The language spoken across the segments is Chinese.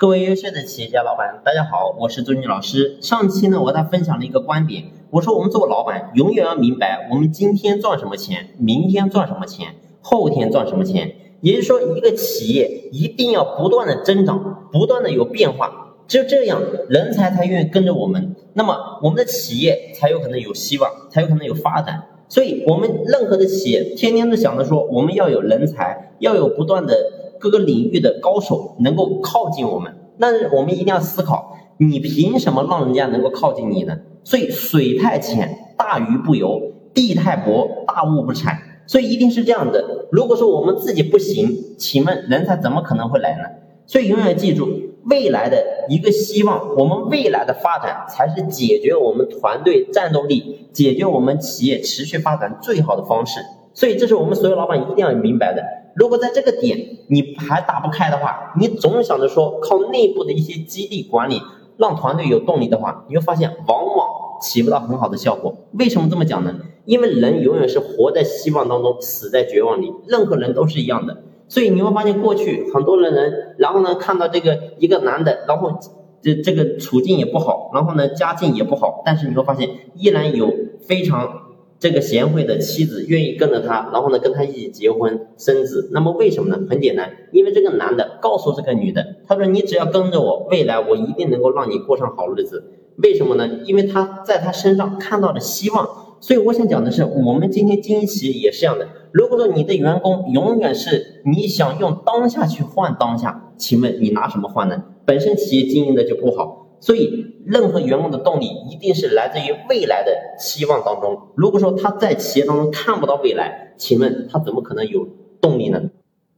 各位优秀的企业家老板，大家好，我是周军老师。上期呢，我给大家分享了一个观点，我说我们做老板永远要明白，我们今天赚什么钱，明天赚什么钱，后天赚什么钱。也就是说，一个企业一定要不断的增长，不断的有变化，只有这样，人才才愿意跟着我们，那么我们的企业才有可能有希望，才有可能有发展。所以，我们任何的企业天天都想着说，我们要有人才，要有不断的。各个领域的高手能够靠近我们，但是我们一定要思考，你凭什么让人家能够靠近你呢？所以水太浅，大鱼不游；地太薄，大物不产。所以一定是这样的。如果说我们自己不行，请问人才怎么可能会来呢？所以永远记住，未来的一个希望，我们未来的发展才是解决我们团队战斗力、解决我们企业持续发展最好的方式。所以这是我们所有老板一定要明白的。如果在这个点你还打不开的话，你总想着说靠内部的一些激励管理让团队有动力的话，你会发现往往起不到很好的效果。为什么这么讲呢？因为人永远是活在希望当中，死在绝望里，任何人都是一样的。所以你会发现过去很多的人，然后呢看到这个一个男的，然后这这个处境也不好，然后呢家境也不好，但是你会发现依然有非常。这个贤惠的妻子愿意跟着他，然后呢跟他一起结婚生子。那么为什么呢？很简单，因为这个男的告诉这个女的，他说你只要跟着我，未来我一定能够让你过上好日子。为什么呢？因为他在他身上看到了希望。所以我想讲的是，我们今天经营企业也是这样的。如果说你的员工永远是你想用当下去换当下，请问你拿什么换呢？本身企业经营的就不好。所以，任何员工的动力一定是来自于未来的期望当中。如果说他在企业当中看不到未来，请问他怎么可能有动力呢？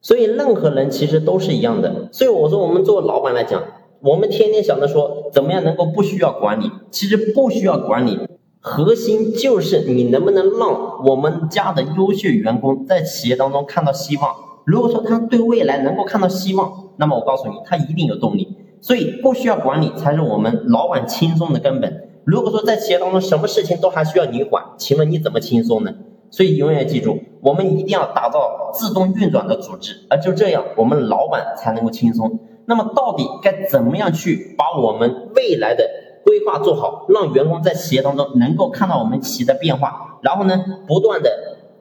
所以，任何人其实都是一样的。所以我说，我们作为老板来讲，我们天天想着说怎么样能够不需要管理，其实不需要管理，核心就是你能不能让我们家的优秀员工在企业当中看到希望。如果说他对未来能够看到希望，那么我告诉你，他一定有动力。所以不需要管理才是我们老板轻松的根本。如果说在企业当中什么事情都还需要你管，请问你怎么轻松呢？所以永远记住，我们一定要打造自动运转的组织，而就这样，我们老板才能够轻松。那么到底该怎么样去把我们未来的规划做好，让员工在企业当中能够看到我们企业的变化，然后呢，不断的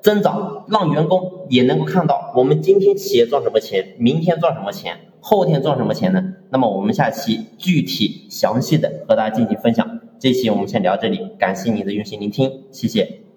增长，让员工也能够看到我们今天企业赚什么钱，明天赚什么钱。后天赚什么钱呢？那么我们下期具体详细的和大家进行分享。这期我们先聊这里，感谢您的用心聆听，谢谢。